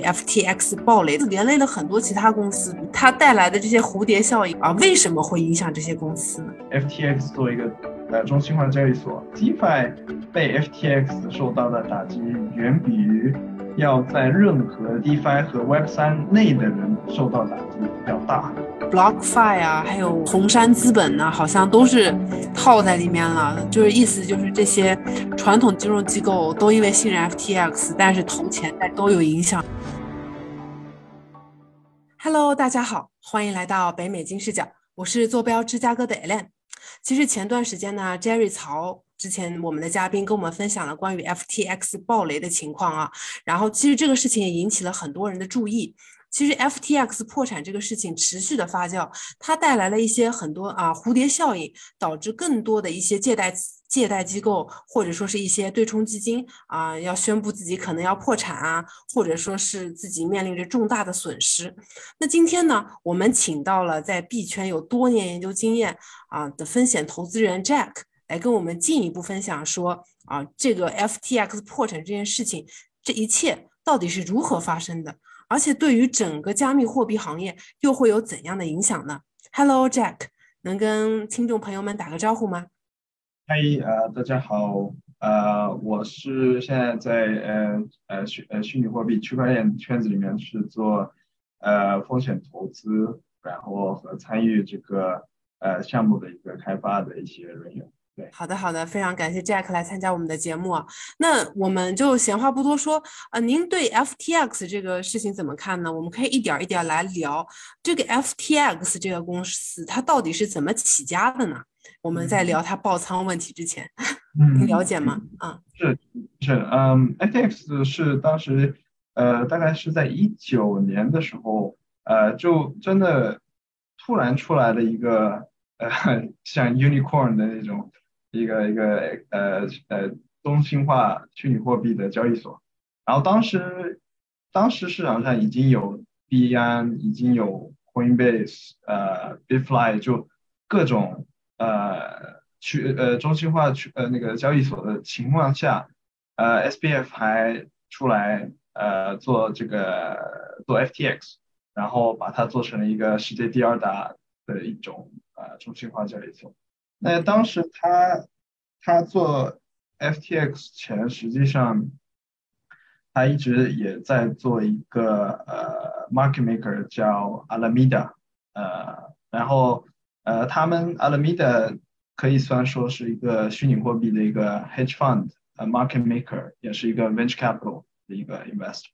FTX 暴雷，连累了很多其他公司，它带来的这些蝴蝶效应啊，为什么会影响这些公司呢？FTX 作为一个呃中心化交易所，DeFi 被 FTX 受到的打击远比于要在任何 DeFi 和 Web 三内的人受到打击要大。BlockFi 啊，还有红杉资本呢，好像都是套在里面了。就是意思就是这些传统金融机构都因为信任 FTX，但是投钱但都有影响。Hello，大家好，欢迎来到北美金视角，我是坐标芝加哥的 Ellen。其实前段时间呢，Jerry 曹之前我们的嘉宾跟我们分享了关于 FTX 暴雷的情况啊，然后其实这个事情也引起了很多人的注意。其实 FTX 破产这个事情持续的发酵，它带来了一些很多啊蝴蝶效应，导致更多的一些借贷借贷机构或者说是一些对冲基金啊要宣布自己可能要破产啊，或者说是自己面临着重大的损失。那今天呢，我们请到了在币圈有多年研究经验啊的风险投资人 Jack 来跟我们进一步分享说啊这个 FTX 破产这件事情，这一切到底是如何发生的？而且对于整个加密货币行业又会有怎样的影响呢？Hello Jack，能跟听众朋友们打个招呼吗？嗨，呃，大家好，呃，我是现在在呃呃虚呃虚拟货币区块链圈子里面是做呃风险投资，然后和参与这个呃项目的一个开发的一些人员。好的，好的，非常感谢 Jack 来参加我们的节目啊。那我们就闲话不多说啊，您对 FTX 这个事情怎么看呢？我们可以一点一点来聊这个 FTX 这个公司它到底是怎么起家的呢？我们在聊它爆仓问题之前，您了解吗？啊，是是，嗯，FTX 是当时呃大概是在一九年的时候，呃，就真的突然出来了一个呃 像 unicorn 的那种。一个一个呃呃中心化虚拟货币的交易所，然后当时当时市场上已经有币安，已经有 Coinbase，呃，Bitfly 就各种呃去呃中心化去呃那个交易所的情况下，呃 SBF 还出来呃做这个做 FTX，然后把它做成了一个世界第二大的一种呃中心化交易所。那当时他他做 FTX 前，实际上他一直也在做一个呃 market maker 叫 Alameda，呃，然后呃他们 Alameda 可以算说是一个虚拟货币的一个 hedge fund，呃 market maker，也是一个 venture capital 的一个 investor。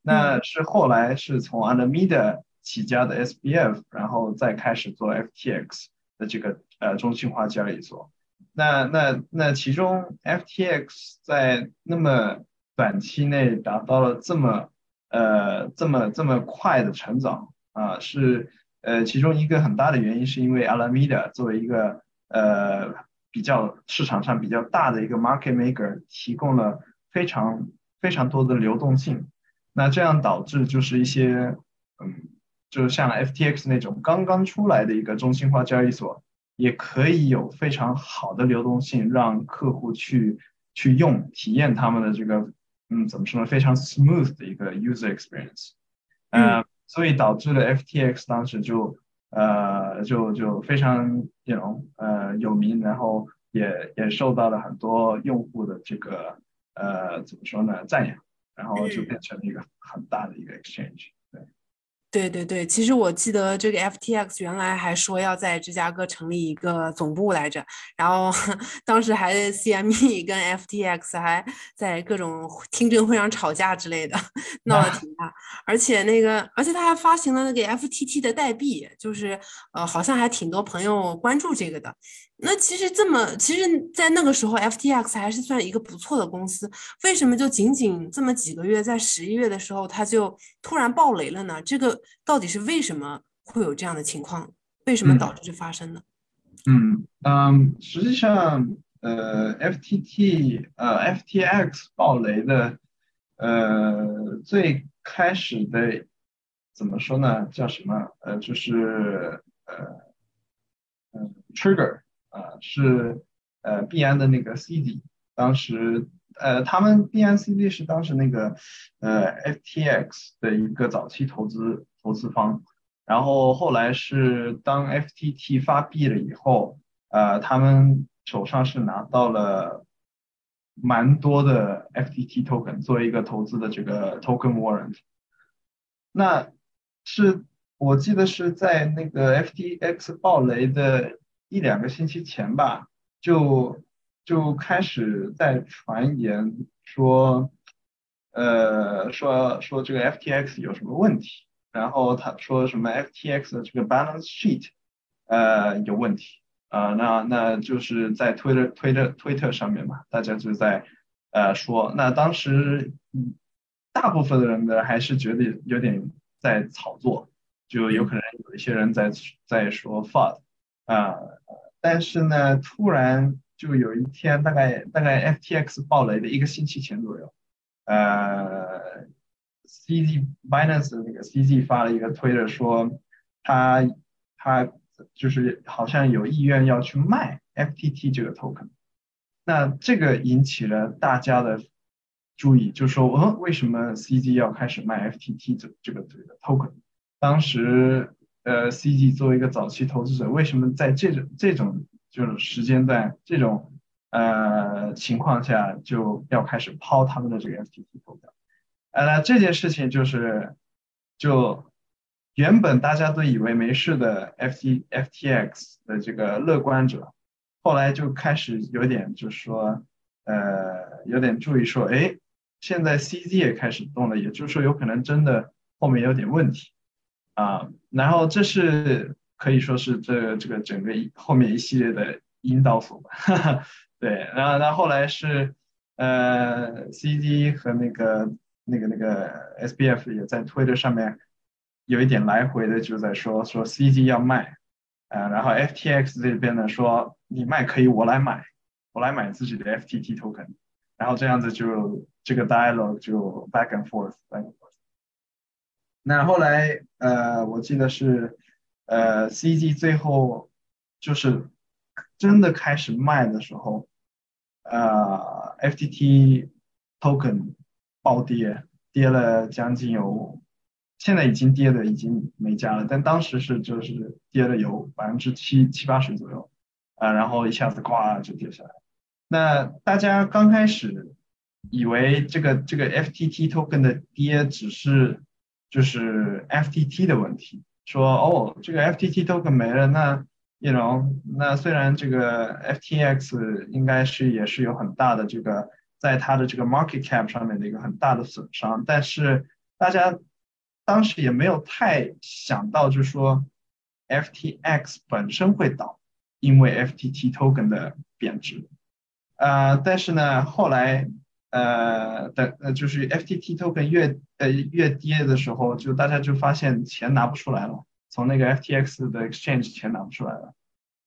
那是后来是从 Alameda 起家的 SBF，然后再开始做 FTX 的这个。呃，中心化交易所，那那那其中 FTX 在那么短期内达到了这么呃这么这么快的成长啊，是呃其中一个很大的原因，是因为 Alameda 作为一个呃比较市场上比较大的一个 market maker，提供了非常非常多的流动性，那这样导致就是一些嗯，就是像 FTX 那种刚刚出来的一个中心化交易所。也可以有非常好的流动性，让客户去去用体验他们的这个，嗯，怎么说呢？非常 smooth 的一个 user experience，呃，所以导致了 FTX 当时就呃就就非常有呃有名，然后也也受到了很多用户的这个呃怎么说呢赞扬，然后就变成了一个很大的一个 exchange。对对对，其实我记得这个 FTX 原来还说要在芝加哥成立一个总部来着，然后 当时还 CME 跟 FTX 还在各种听证会上吵架之类的，闹得挺大。而且那个，而且他还发行了那个 FTT 的代币，就是呃，好像还挺多朋友关注这个的。那其实这么，其实，在那个时候，FTX 还是算一个不错的公司。为什么就仅仅这么几个月，在十一月的时候，它就突然爆雷了呢？这个到底是为什么会有这样的情况？为什么导致这发生呢？嗯嗯，实际上，呃，FTT 呃 FTX 爆雷的，呃，最开始的怎么说呢？叫什么？呃，就是呃，嗯，trigger。啊，是呃币安的那个 CD，当时呃，他们 BNCD 是当时那个呃 FTX 的一个早期投资投资方，然后后来是当 FTT 发币了以后，呃，他们手上是拿到了蛮多的 FTT token 作为一个投资的这个 token warrant，那是我记得是在那个 FTX 爆雷的一两个星期前吧，就。就开始在传言说，呃，说说这个 FTX 有什么问题，然后他说什么 FTX 的这个 balance sheet，呃，有问题，啊，那那就是在推特推特推特上面嘛，大家就在呃说，那当时大部分的人呢还是觉得有点在炒作，就有可能有一些人在在说 FUD，啊，但是呢，突然。就有一天，大概大概 FTX 爆雷的一个星期前左右，呃，CZ Binance 那个 CZ 发了一个推特说，他他就是好像有意愿要去卖 FTT 这个 token，那这个引起了大家的注意，就说，嗯，为什么 CZ 要开始卖 FTT 这这个这个 token？当时，呃，CZ 作为一个早期投资者，为什么在这种这种就是时间段这种呃情况下就要开始抛他们的这个 FTT 投票，呃，那这件事情就是就原本大家都以为没事的 FT FTX 的这个乐观者，后来就开始有点就是说呃有点注意说，哎，现在 CZ 也开始动了，也就是说有可能真的后面有点问题啊，然后这是。可以说是这这个整个后面一系列的引导索吧，对，然后那后后来是呃，CD 和那个那个那个 SBF 也在推特上面有一点来回的就在说说 CD 要卖，呃，然后 FTX 这边呢说你卖可以我来买，我来买自己的 FTT token，然后这样子就这个 dialogue 就 back and forth，back and forth，那后来呃，我记得是。呃，CG 最后就是真的开始卖的时候，呃，FTT token 暴跌，跌了将近有，现在已经跌的已经没加了，但当时是就是跌了有百分之七七八十左右，啊，然后一下子呱就跌下来。那大家刚开始以为这个这个 FTT token 的跌只是就是 FTT 的问题。说哦，这个 FTT token 没了，那 you know，那虽然这个 FTX 应该是也是有很大的这个在它的这个 market cap 上面的一个很大的损伤，但是大家当时也没有太想到，就是说 FTX 本身会倒，因为 FTT token 的贬值，呃，但是呢，后来。呃，的呃，就是 FTT token 越呃越跌的时候，就大家就发现钱拿不出来了，从那个 FTX 的 exchange 钱拿不出来了。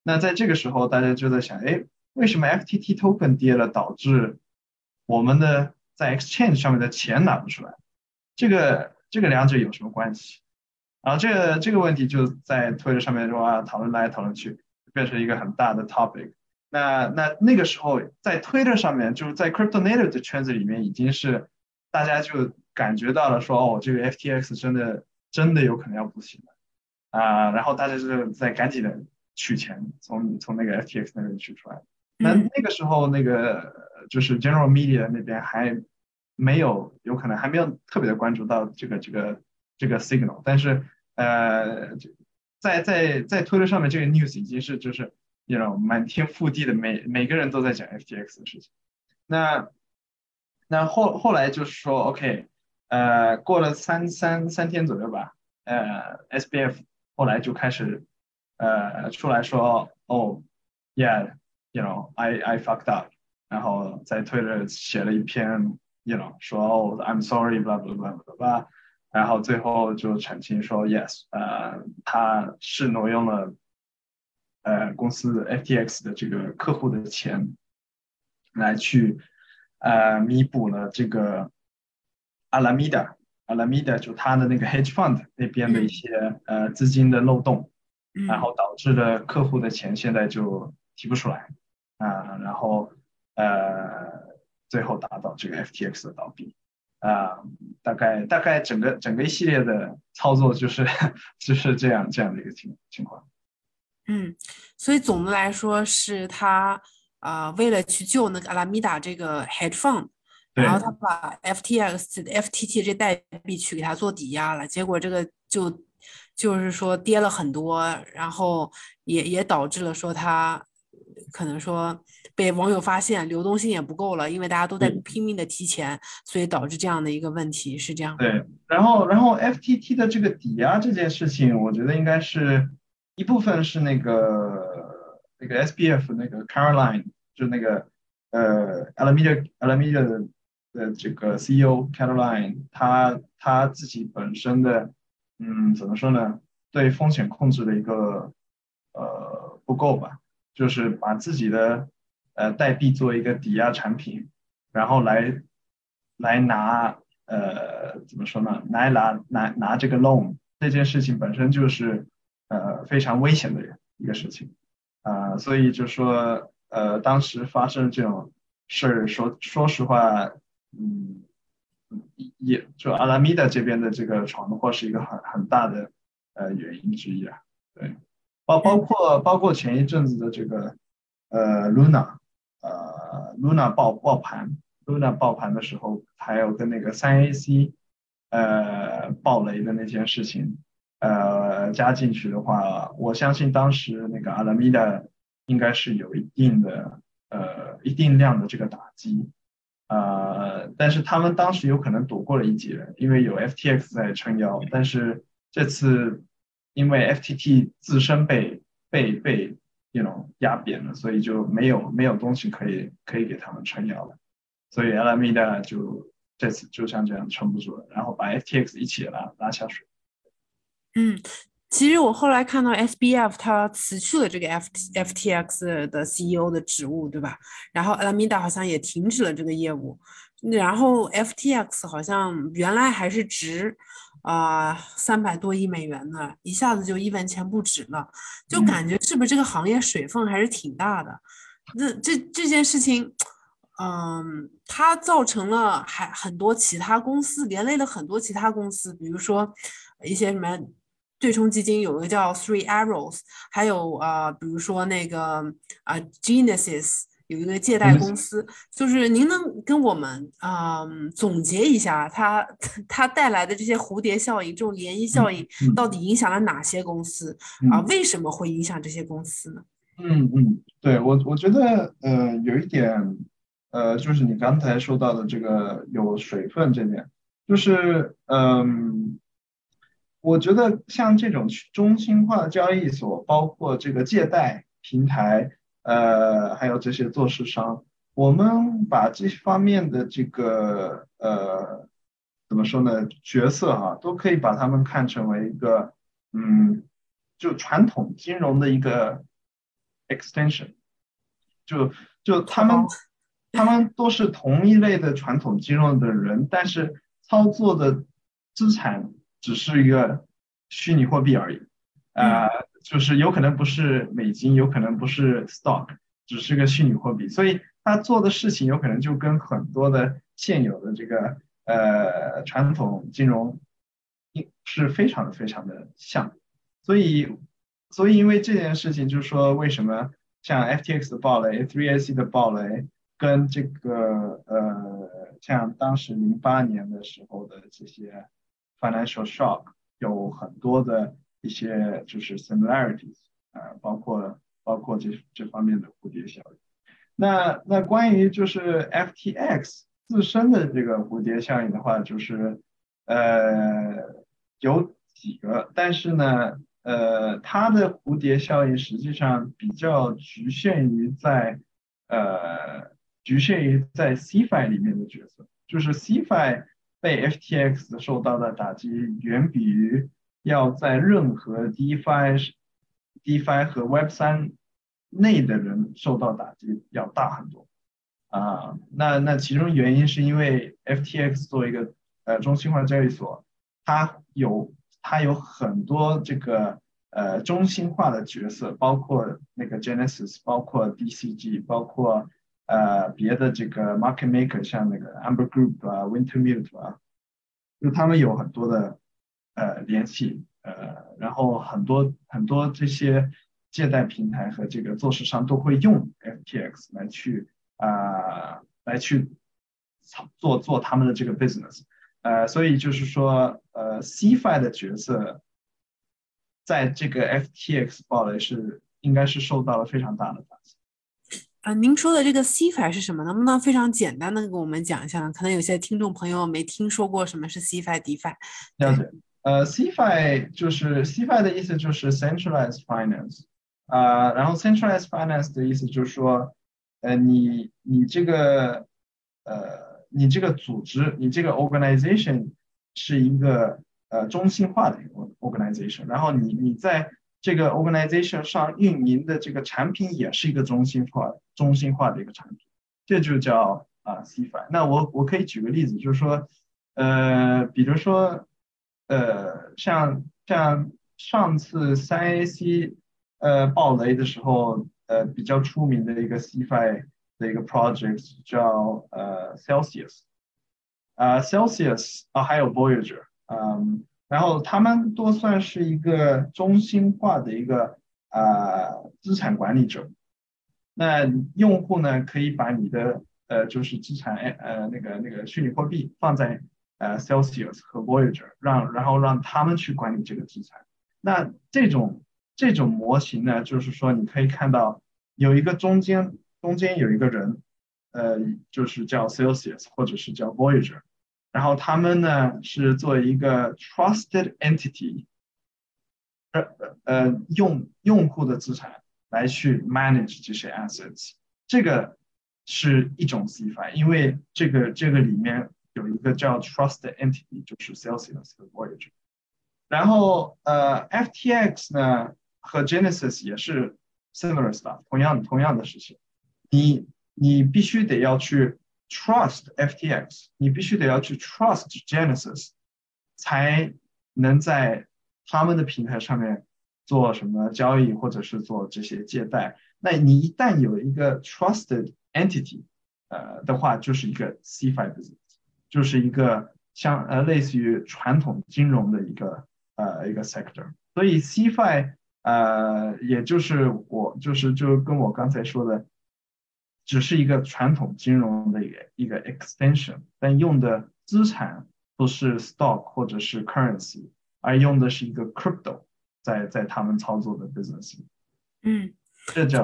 那在这个时候，大家就在想，哎，为什么 FTT token 跌了，导致我们的在 exchange 上面的钱拿不出来？这个这个两者有什么关系？然后这个这个问题就在推特上面说啊，讨论来讨论去，变成一个很大的 topic。那那那个时候，在 Twitter 上面，就是在 Crypto Native 的圈子里面，已经是大家就感觉到了说，哦，这个 FTX 真的真的有可能要不行了啊！然后大家就在赶紧的取钱，从从那个 FTX 那边取出来。那那个时候，那个就是 General Media 那边还没有，有可能还没有特别的关注到这个这个这个 Signal，但是呃，在在在 Twitter 上面，这个 news 已经是就是。You know 满天覆地的每每个人都在讲 FTX 的事情，那那后后来就是说 OK，呃过了三三三天左右吧，呃 SBF 后来就开始呃出来说哦 yeah，you know I I fucked up，然后在推特写了一篇 you know 说哦 I'm sorry blah blah blah blah blah，然后最后就澄清说 yes，呃他是挪用了。呃，公司 FTX 的这个客户的钱，来去呃弥补了这个阿拉米达，阿拉米达就他的那个 hedge fund 那边的一些呃资金的漏洞，然后导致了客户的钱现在就提不出来啊，然后呃最后达到这个 FTX 的倒闭。啊，大概大概整个整个一系列的操作就是 就是这样这样的一个情情况。嗯，所以总的来说是他啊，为了去救那个阿拉米达这个 hedge fund，然后他把 FTX 的 FTT 这代币去给他做抵押了，结果这个就就是说跌了很多，然后也也导致了说他可能说。被网友发现流动性也不够了，因为大家都在拼命的提钱，所以导致这样的一个问题是这样。对，然后然后 F T T 的这个抵押这件事情，我觉得应该是一部分是那个那个 S B F 那个 Caroline 就那个呃 Alameda Alameda 的这个 C E O Caroline，他他自己本身的嗯怎么说呢？对风险控制的一个呃不够吧，就是把自己的。呃，代币做一个抵押产品，然后来来拿呃怎么说呢？来拿拿拿这个 loan 这件事情本身就是呃非常危险的一个事情啊，所以就说呃当时发生这种事儿，说说实话，嗯，也就阿拉米达这边的这个闯的祸是一个很很大的呃原因之一啊，对，包包括包括前一阵子的这个呃 Luna。呃，Luna 爆爆盘，Luna 爆盘的时候，还有跟那个三 AC，呃，爆雷的那件事情，呃，加进去的话，我相信当时那个阿拉米达应该是有一定的呃一定量的这个打击，呃，但是他们当时有可能躲过了一劫，因为有 FTX 在撑腰，但是这次因为 FTT 自身被被被。这种压扁了，所以就没有没有东西可以可以给他们撑腰了，所以 Alameda 就这次就像这样撑不住了，然后把 FTX 一起拉拉下水。嗯，其实我后来看到 SBF 他辞去了这个 F FTX 的 CEO 的职务，对吧？然后 Alameda 好像也停止了这个业务，然后 FTX 好像原来还是值。啊，三百多亿美元呢，一下子就一文钱不值了，就感觉是不是这个行业水分还是挺大的？那这这件事情，嗯，它造成了还很多其他公司连累了很多其他公司，比如说一些什么对冲基金，有一个叫 Three Arrows，还有啊，比如说那个啊 Genesis。有一个借贷公司，就是您能跟我们啊总结一下它 它带来的这些蝴蝶效应、这种涟漪效应，到底影响了哪些公司啊？为什么会影响这些公司呢？嗯嗯，对我我觉得呃有一点呃就是你刚才说到的这个有水分这点，就是嗯，我觉得像这种中心化的交易所，包括这个借贷平台。呃，还有这些做市商，我们把这方面的这个呃，怎么说呢？角色哈，都可以把他们看成为一个，嗯，就传统金融的一个 extension，就就他们他们都是同一类的传统金融的人，但是操作的资产只是一个虚拟货币而已，啊。就是有可能不是美金，有可能不是 stock，只是个虚拟货币，所以他做的事情有可能就跟很多的现有的这个呃传统金融，是非常非常的像，所以所以因为这件事情，就是说为什么像 FTX 的暴雷，3AC 的暴雷，跟这个呃像当时零八年的时候的这些 financial shock 有很多的。一些就是 similarities 啊，包括包括这这方面的蝴蝶效应。那那关于就是 FTX 自身的这个蝴蝶效应的话，就是呃有几个，但是呢呃它的蝴蝶效应实际上比较局限于在呃局限于在 CFI 里面的角色，就是 CFI 被 FTX 受到的打击远比于。要在任何 DeFi、DeFi 和 Web 三内的人受到打击要大很多啊。那那其中原因是因为 FTX 作为一个呃中心化交易所，它有它有很多这个呃中心化的角色，包括那个 Genesis，包括 DCG，包括呃别的这个 market maker，像那个 Amber Group 啊，Wintermute 啊，就他们有很多的呃联系，呃，然后很多很多这些借贷平台和这个做市商都会用 FTX 来去啊来去做做他们的这个 business，呃，所以就是说呃 CFI 的角色在这个 FTX 暴雷是应该是受到了非常大的打击。啊，您说的这个 CFI 是什么？能不能非常简单的给我们讲一下？可能有些听众朋友没听说过什么是 CFI、DeFi。了解。呃，CFI 就是 CFI 的意思就是 Centralized Finance，啊，然后 Centralized Finance 的意思就是说，呃，你你这个呃你这个组织，你这个 organization 是一个呃中心化的一个 organization，然后你你在这个 organization 上运营的这个产品也是一个中心化中心化的一个产品，这就叫啊 CFI。那我我可以举个例子，就是说，呃，比如说。呃，像像上次三 A C 呃爆雷的时候，呃比较出名的一个 CFI 的一个 project 叫呃 Celsius，啊 Celsius 啊还有 Voyager，嗯，然后他们都算是一个中心化的一个啊资产管理者，那用户呢可以把你的呃就是资产呃那个那个虚拟货币放在。呃，Celsius 和 Voyager 让然后让他们去管理这个资产。那这种这种模型呢，就是说你可以看到有一个中间中间有一个人，呃，就是叫 Celsius 或者是叫 Voyager，然后他们呢是做一个 trusted entity，呃呃用用户的资产来去 manage 这些 assets，这个是一种 CFI，因为这个这个里面。有一个叫 trusted entity，就是 Celsius 和 Voyager，然后呃 FTX 呢和 Genesis 也是 similar 的同样同样的事情，你你必须得要去 trust FTX，你必须得要去 trust Genesis，才能在他们的平台上面做什么交易或者是做这些借贷。那你一旦有一个 trusted entity，呃的话，就是一个 CFI business。就是一个像呃类似于传统金融的一个呃一个 sector，所以 CFI 呃也就是我就是就跟我刚才说的，只是一个传统金融的一个一个 extension，但用的资产不是 stock 或者是 currency，而用的是一个 crypto，在在他们操作的 business，嗯，这叫。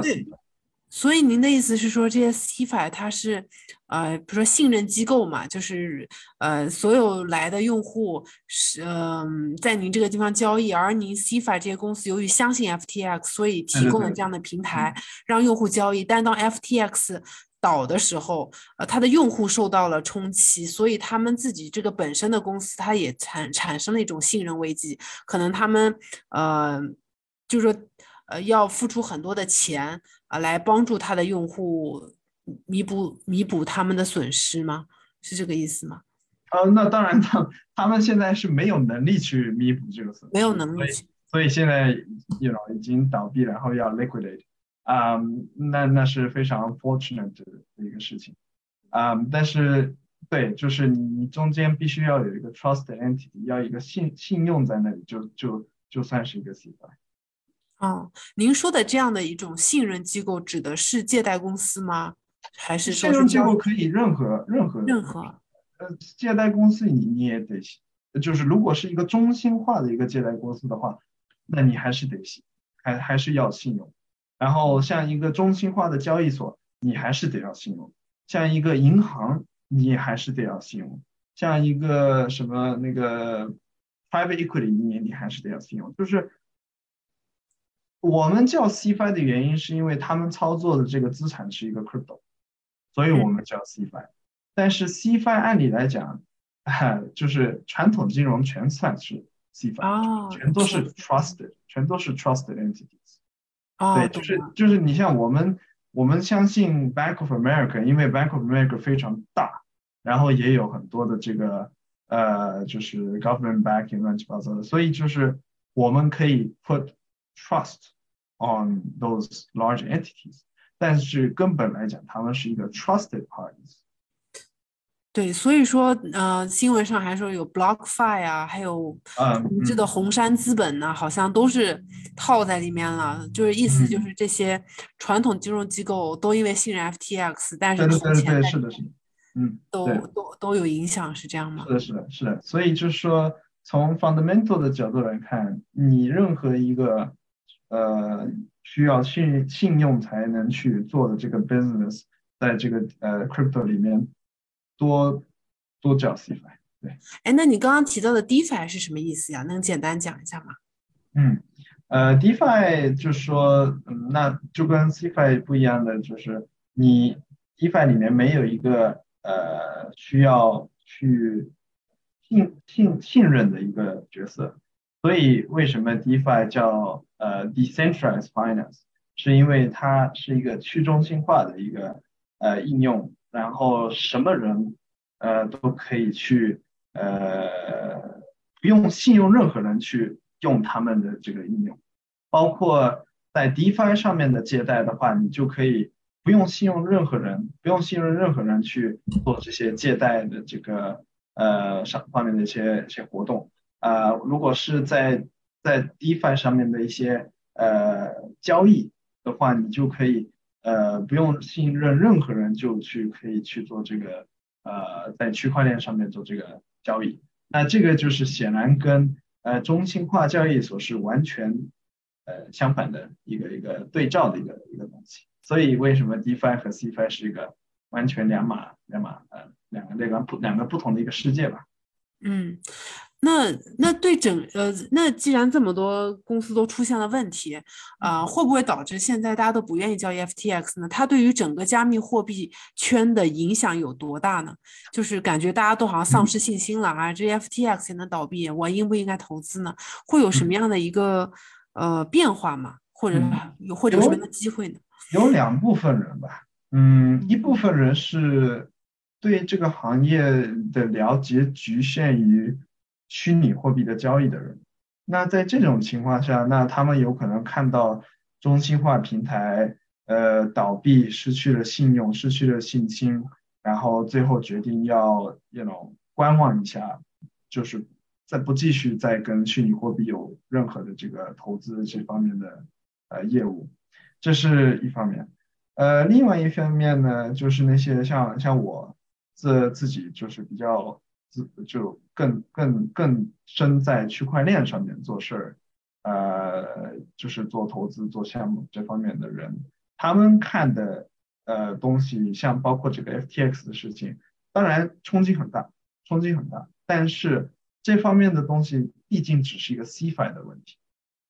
所以您的意思是说，这些 CFI 它是，呃，比如说信任机构嘛，就是呃，所有来的用户是嗯，在您这个地方交易，而您 CFI 这些公司由于相信 FTX，所以提供了这样的平台让用户交易。但当 FTX 倒的时候，呃，它的用户受到了冲击，所以他们自己这个本身的公司，它也产产生了一种信任危机，可能他们呃，就是说。呃，要付出很多的钱啊，来帮助他的用户弥补弥补他们的损失吗？是这个意思吗？呃，那当然，他 他们现在是没有能力去弥补这个损失，没有能力，所以现在，you know，已经倒闭，然后要 liquidate，啊，那那是非常 fortunate 的一个事情，啊，但是对，就是你你中间必须要有一个 trust entity，要一个信信用在那里，就就就算是一个 CFI。哦，您说的这样的一种信任机构指的是借贷公司吗？还是信任机构可以任何任何任何？呃，借贷公司你你也得信，就是如果是一个中心化的一个借贷公司的话，那你还是得信，还还是要信用。然后像一个中心化的交易所，你还是得要信用。像一个银行，你还是得要信用。像一个什么那个 private equity，你你还是得要信用，就是。我们叫 CFI 的原因，是因为他们操作的这个资产是一个 crypto，所以我们叫 CFI。但是 CFI 按理来讲，就是传统金融全算是 CFI，全都是 trusted，全都是 trusted entities。对，就是就是你像我们，我们相信 Bank of America，因为 Bank of America 非常大，然后也有很多的这个呃，就是 government backing 乱七八糟的，所以就是我们可以 put trust。on those large entities，但是根本来讲，他们是一个 trusted parties。对，所以说，呃，新闻上还说有 BlockFi 啊，还有我知的红杉资本呢，好像都是套在里面了。就是意思就是这些传统金融机构都因为信任 FTX，但是投钱是的，是的，嗯，都都都有影响，是这样吗？是的，是的，是的。所以就是说，从 fundamental 的角度来看，你任何一个呃需要信信用才能去做的这个 business，在这个呃 crypto 里面。多多叫 CFI，对，哎，那你刚刚提到的 DeFi 是什么意思呀？能简单讲一下吗？嗯，呃，DeFi 就是说，嗯，那就跟 CFI 不一样的，就是你 DeFi 里面没有一个呃需要去信信信任的一个角色，所以为什么 DeFi 叫呃 Decentralized Finance，是因为它是一个去中心化的一个呃应用。然后什么人，呃，都可以去，呃，不用信用任何人去用他们的这个应用，包括在 DeFi 上面的借贷的话，你就可以不用信用任何人，不用信任任何人去做这些借贷的这个呃上方面的一些一些活动啊。如果是在在 DeFi 上面的一些呃交易的话，你就可以。呃，不用信任任何人就去可以去做这个，呃，在区块链上面做这个交易。那这个就是显然跟呃中心化交易所是完全呃相反的一个一个对照的一个一个东西。所以为什么 DeFi 和 Cfi 是一个完全两码两码呃两个那个不两个不同的一个世界吧？嗯。那那对整呃，那既然这么多公司都出现了问题，啊，会不会导致现在大家都不愿意交易 FTX 呢？它对于整个加密货币圈的影响有多大呢？就是感觉大家都好像丧失信心了啊，这 FTX 也能倒闭，我应不应该投资呢？会有什么样的一个呃变化吗？或者有或者什么样的机会呢？有两部分人吧，嗯，一部分人是对这个行业的了解局限于。虚拟货币的交易的人，那在这种情况下，那他们有可能看到中心化平台呃倒闭，失去了信用，失去了信心，然后最后决定要 you know 观望一下，就是再不继续再跟虚拟货币有任何的这个投资这方面的呃业务，这是一方面。呃，另外一方面呢，就是那些像像我自自己就是比较。就更更更深在区块链上面做事儿，呃，就是做投资、做项目这方面的人，他们看的呃东西，像包括这个 FTX 的事情，当然冲击很大，冲击很大。但是这方面的东西毕竟只是一个 CFI 的问题，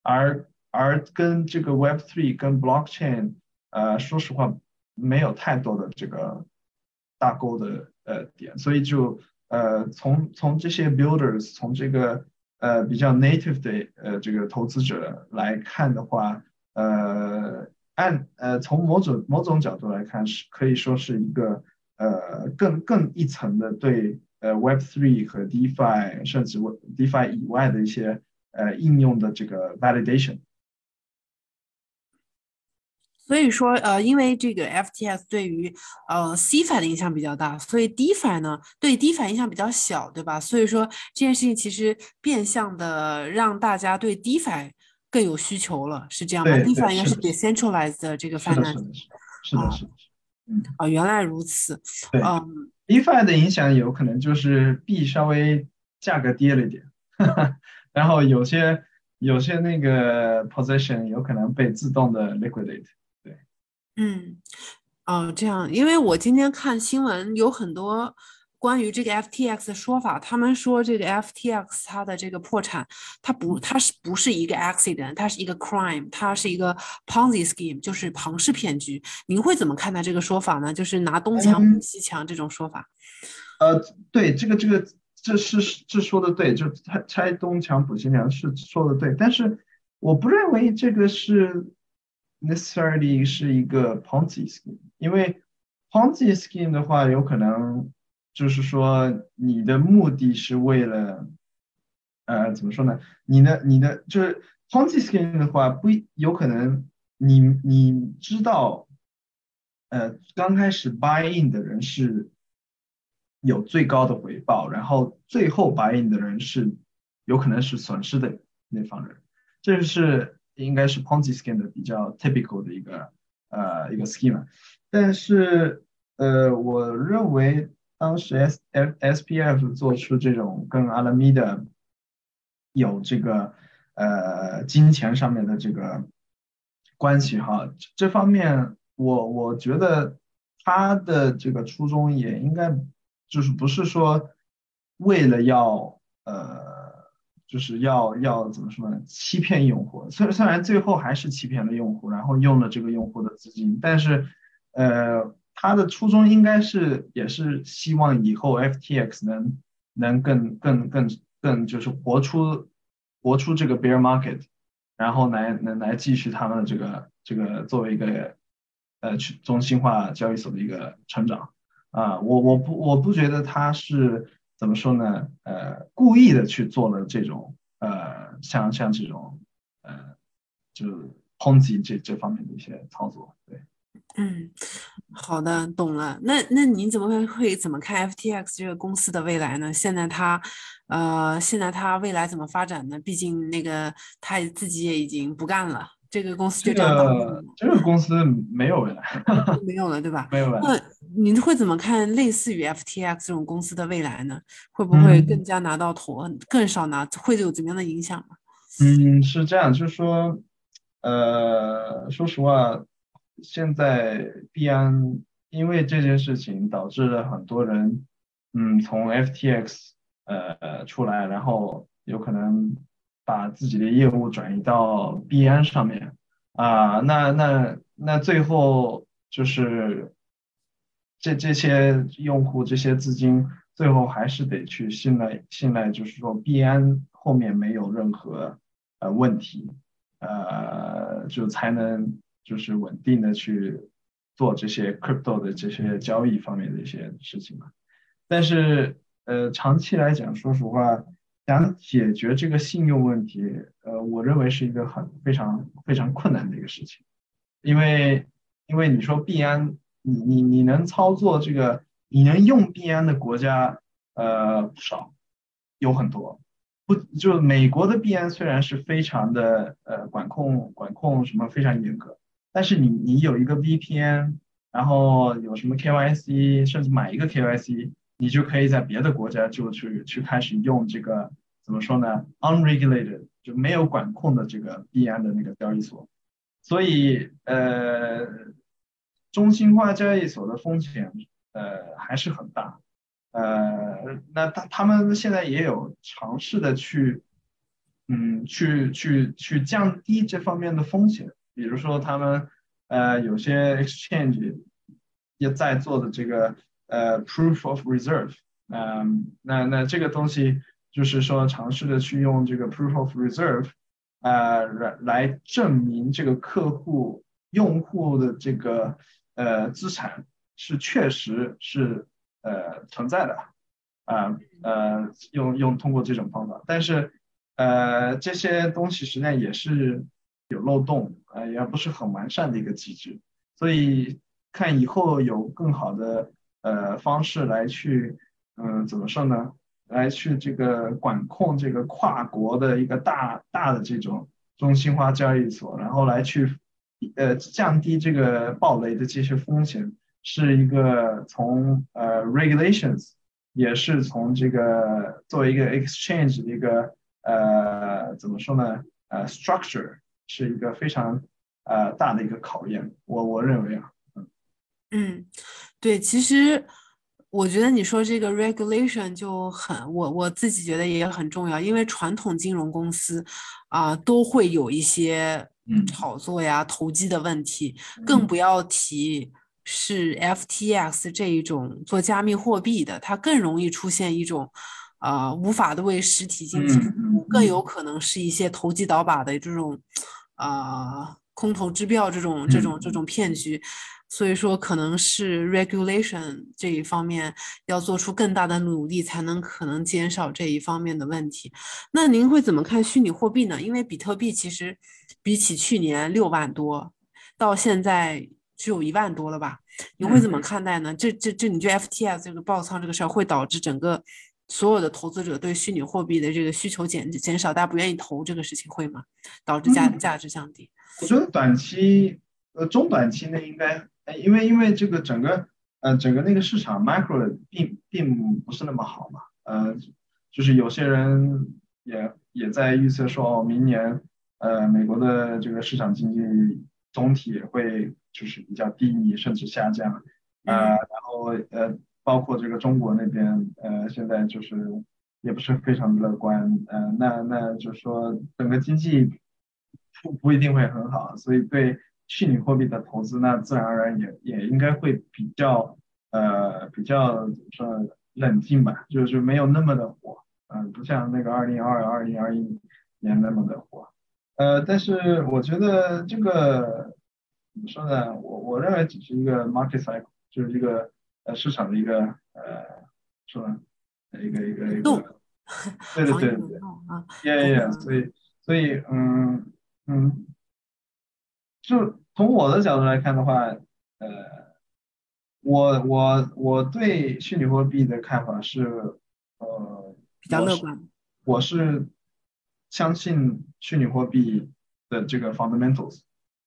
而而跟这个 Web3 跟 Blockchain，呃，说实话没有太多的这个大钩的呃点，所以就。呃，从从这些 builders，从这个呃比较 native 的呃这个投资者来看的话，呃，按呃从某种某种角度来看，是可以说是一个呃更更一层的对呃 Web3 和 DeFi 甚至 DeFi 以外的一些呃应用的这个 validation。所以说，呃，因为这个 FTS 对于呃 CFI 的影响比较大，所以 DeFi 呢对 DeFi 影响比较小，对吧？所以说这件事情其实变相的让大家对 DeFi 更有需求了，是这样吗？DeFi 应该是 decentralized 的这个 finance，是的，是的，嗯，啊，原来如此，嗯，DeFi 的影响有可能就是币稍微价格跌了一点，然后有些有些那个 position 有可能被自动的 liquidate。嗯，哦，这样，因为我今天看新闻，有很多关于这个 FTX 的说法。他们说这个 FTX 它的这个破产，它不，它是不是一个 accident，它是一个 crime，它是一个 Ponzi scheme，就是庞氏骗局。您会怎么看待这个说法呢？就是拿东墙补西墙这种说法。呃，对，这个这个这是这说的对，就拆拆东墙补西墙是说的对，但是我不认为这个是。Necessarily 是一个 Ponzi scheme，因为 Ponzi scheme 的话，有可能就是说你的目的是为了，呃，怎么说呢？你的你的就是 Ponzi scheme 的话，不有可能你你知道呃，刚开始 buy in 的人是有最高的回报，然后最后 buy in 的人是有可能是损失的那方人，这是应该是 Ponzi scheme 的比较 typical 的一个呃一个 scheme，但是呃，我认为当时 S F S P F 做出这种跟 Alameda 有这个呃金钱上面的这个关系哈，这方面我我觉得他的这个初衷也应该就是不是说为了要呃就是要要怎么说呢欺骗用户，虽虽然最后还是欺骗了用户，然后用了这个用户的资金，但是呃他的初衷应该是也是希望以后 FTX 能能更更更。更就是活出活出这个 bear market，然后来来来继续他们的这个这个作为一个呃去中心化交易所的一个成长啊，我我不我不觉得他是怎么说呢？呃，故意的去做了这种呃像像这种呃就抨击这这方面的一些操作，对。嗯，好的，懂了。那那你怎么会会怎么看 FTX 这个公司的未来呢？现在它，呃，现在它未来怎么发展呢？毕竟那个他自己也已经不干了，这个公司就这样倒了。这个公司没有未来，没有了，对吧？没有了。那您会怎么看类似于 FTX 这种公司的未来呢？会不会更加拿到头，更少拿？会有怎么样的影响吗？嗯，是这样，就是说，呃，说实话。现在币安因为这件事情导致了很多人，嗯，从 FTX 呃出来，然后有可能把自己的业务转移到币安上面啊，那那那最后就是这这些用户这些资金最后还是得去信赖信赖，就是说币安后面没有任何呃问题，呃就才能。就是稳定的去做这些 crypto 的这些交易方面的一些事情嘛，但是呃长期来讲，说实话，想解决这个信用问题，呃，我认为是一个很非常非常困难的一个事情，因为因为你说币安，你你你能操作这个，你能用币安的国家，呃不少，有很多。不，就美国的币安虽然是非常的呃管控管控什么非常严格。但是你你有一个 VPN，然后有什么 KYC，甚至买一个 KYC，你就可以在别的国家就去去开始用这个怎么说呢？unregulated 就没有管控的这个币安的那个交易所，所以呃，中心化交易所的风险呃还是很大，呃，那他他们现在也有尝试的去嗯去去去降低这方面的风险。比如说，他们呃有些 exchange 也在做的这个呃 proof of reserve，嗯，那那这个东西就是说尝试的去用这个 proof of reserve，呃来来证明这个客户用户的这个呃资产是确实是呃存在的，啊呃用用通过这种方法，但是呃这些东西实际上也是。有漏洞，呃，也不是很完善的一个机制，所以看以后有更好的呃方式来去，嗯，怎么说呢？来去这个管控这个跨国的一个大大的这种中心化交易所，然后来去呃降低这个暴雷的这些风险，是一个从呃 regulations，也是从这个作为一个 exchange 的一个呃怎么说呢？呃 structure。是一个非常呃大的一个考验，我我认为啊，嗯嗯，对，其实我觉得你说这个 regulation 就很，我我自己觉得也很重要，因为传统金融公司啊都会有一些炒作呀、投机的问题，更不要提是 FTX 这一种做加密货币的，它更容易出现一种。啊，无法的为实体经济服务，更有可能是一些投机倒把的这种，啊，空头支票这种这种这。种骗局，所以说可能是 regulation 这一方面要做出更大的努力，才能可能减少这一方面的问题。那您会怎么看虚拟货币呢？因为比特币其实比起去年六万多，到现在只有一万多了吧？你会怎么看待呢？这这这，你觉得 F T S 这个爆仓这个事儿会导致整个所有的投资者对虚拟货币的这个需求减减少，大家不愿意投这个事情会吗？导致价价值降低？我觉得短期呃中短期内应该，因为因为这个整个呃整个那个市场 micro 并并不是那么好嘛，呃，就是有些人也也在预测说，明年呃美国的这个市场经济。总体会就是比较低迷，甚至下降，呃，然后呃，包括这个中国那边，呃，现在就是也不是非常乐观，呃，那那就是说整个经济不不一定会很好，所以对虚拟货币的投资，那自然而然也也应该会比较呃比较怎么说冷静吧，就是没有那么的火，嗯，不像那个二零二二零二一年那么的火。呃，但是我觉得这个怎么说呢？我我认为只是一个 market cycle，就是一个呃市场的一个呃，是吧？一个一个一个，对对对对，啊，yeah yeah，所以所以嗯嗯，就从我的角度来看的话，呃，我我我对虚拟货币的看法是呃比较乐观，我是。相信虚拟货币的这个 fundamentals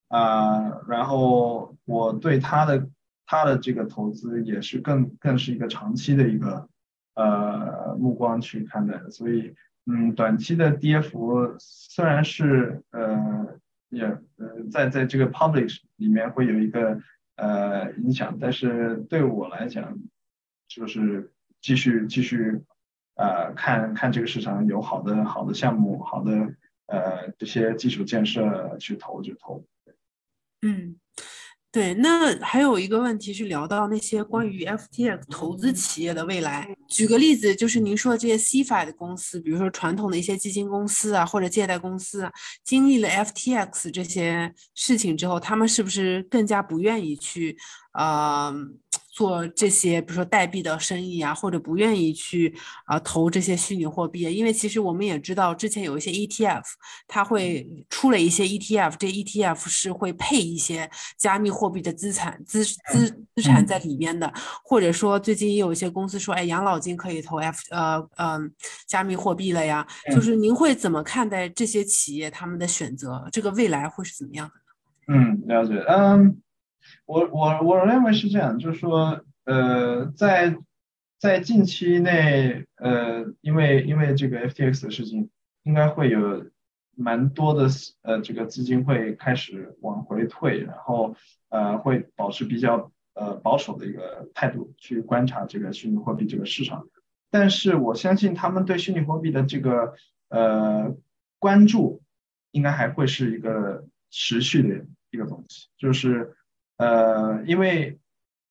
啊，然后我对它的它的这个投资也是更更是一个长期的一个呃目光去看待的，所以嗯，短期的跌幅虽然是呃也呃在在这个 public 里面会有一个呃影响，但是对我来讲就是继续继续。呃，看看这个市场有好的好的项目，好的呃这些基础建设去投就投。嗯，对。那还有一个问题是聊到那些关于 FTX 投资企业的未来。举个例子，就是您说的这些 CFI 的公司，比如说传统的一些基金公司啊，或者借贷公司啊，经历了 FTX 这些事情之后，他们是不是更加不愿意去呃？做这些，比如说代币的生意啊，或者不愿意去啊投这些虚拟货币，因为其实我们也知道，之前有一些 ETF，它会出了一些 ETF，这 ETF 是会配一些加密货币的资产资资资产在里面的，或者说最近也有一些公司说，哎，养老金可以投 F 呃嗯加密货币了呀，就是您会怎么看待这些企业他们的选择？这个未来会是怎么样的呢？嗯，了解，嗯。我我我认为是这样，就是说，呃，在在近期内，呃，因为因为这个 FTX 的事情，应该会有蛮多的呃这个资金会开始往回退，然后呃会保持比较呃保守的一个态度去观察这个虚拟货币这个市场。但是我相信他们对虚拟货币的这个呃关注，应该还会是一个持续的一个东西，就是。呃，因为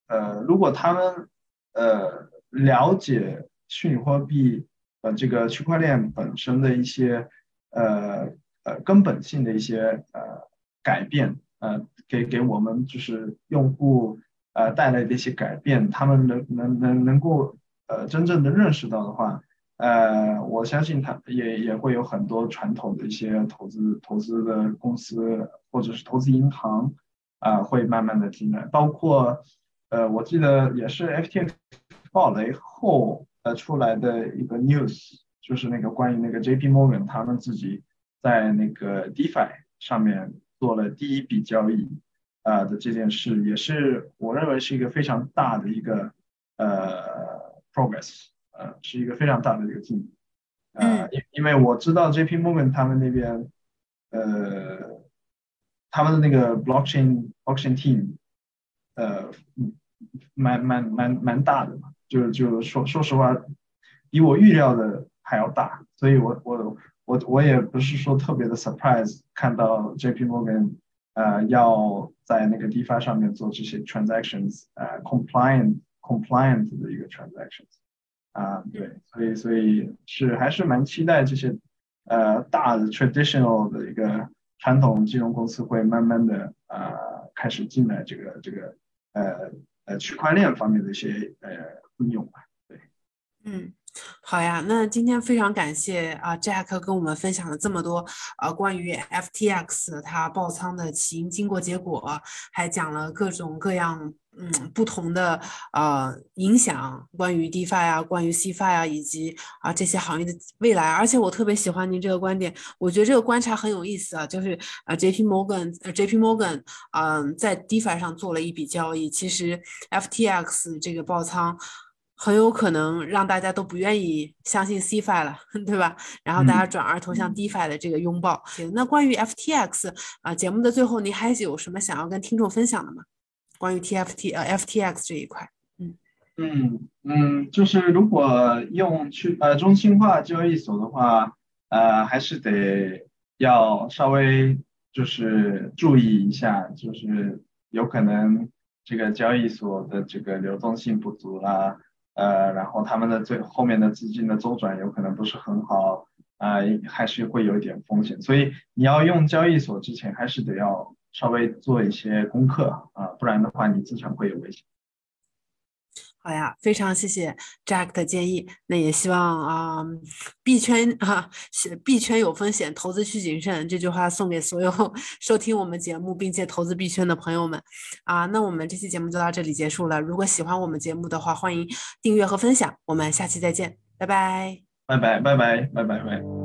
呃，如果他们呃了解虚拟货币呃这个区块链本身的一些呃呃根本性的一些呃改变，呃给给我们就是用户呃带来的一些改变，他们能能能能够呃真正的认识到的话，呃，我相信他也也会有很多传统的一些投资投资的公司或者是投资银行。啊，会慢慢的进来，包括，呃，我记得也是 FTX 爆雷后，呃，出来的一个 news，就是那个关于那个 JP Morgan 他们自己在那个 DeFi 上面做了第一笔交易，啊的这件事，也是我认为是一个非常大的一个呃 progress，呃，是一个非常大的一个进步，呃，因因为我知道 JP Morgan 他们那边，呃。他们的那个 blockchain blockchain team，呃，蛮蛮蛮蛮大的嘛，就就说说实话，比我预料的还要大，所以我我我我也不是说特别的 surprise 看到 JP Morgan，呃，要在那个 DeFi 上面做这些 transactions，呃，compliant compliant 的一个 transactions，啊，对，所以所以是还是蛮期待这些呃大的 traditional 的一个。传统金融公司会慢慢的呃开始进来这个这个呃呃区块链方面的一些呃应用吧，对，嗯，好呀，那今天非常感谢啊，Jack 跟我们分享了这么多啊关于 FTX 它爆仓的起因、经过、结果，还讲了各种各样嗯不同的呃影响，关于 DeFi 啊，关于 CFI 啊，以及啊这些行业的未来。而且我特别喜欢您这个观点，我觉得这个观察很有意思啊，就是啊 JP Morgan JP Morgan 嗯在 DeFi 上做了一笔交易，其实 FTX 这个爆仓。很有可能让大家都不愿意相信 CFI 了，对吧？然后大家转而投向 DeFi 的这个拥抱。行，那关于 FTX 啊，节目的最后，您还有什么想要跟听众分享的吗？关于 TFT 呃 FTX 这一块，嗯嗯嗯，就是如果用去呃中心化交易所的话，呃还是得要稍微就是注意一下，就是有可能这个交易所的这个流动性不足啦。呃，然后他们的最后面的资金的周转有可能不是很好，啊，还是会有一点风险，所以你要用交易所之前，还是得要稍微做一些功课啊，不然的话你资产会有危险。好呀，非常谢谢 Jack 的建议。那也希望啊，币圈啊，币圈有风险，投资需谨慎。这句话送给所有 收听我们节目并且投资币圈的朋友们啊。那我们这期节目就到这里结束了。如果喜欢我们节目的话，欢迎订阅和分享。我们下期再见，拜拜，拜拜，拜拜，拜拜拜。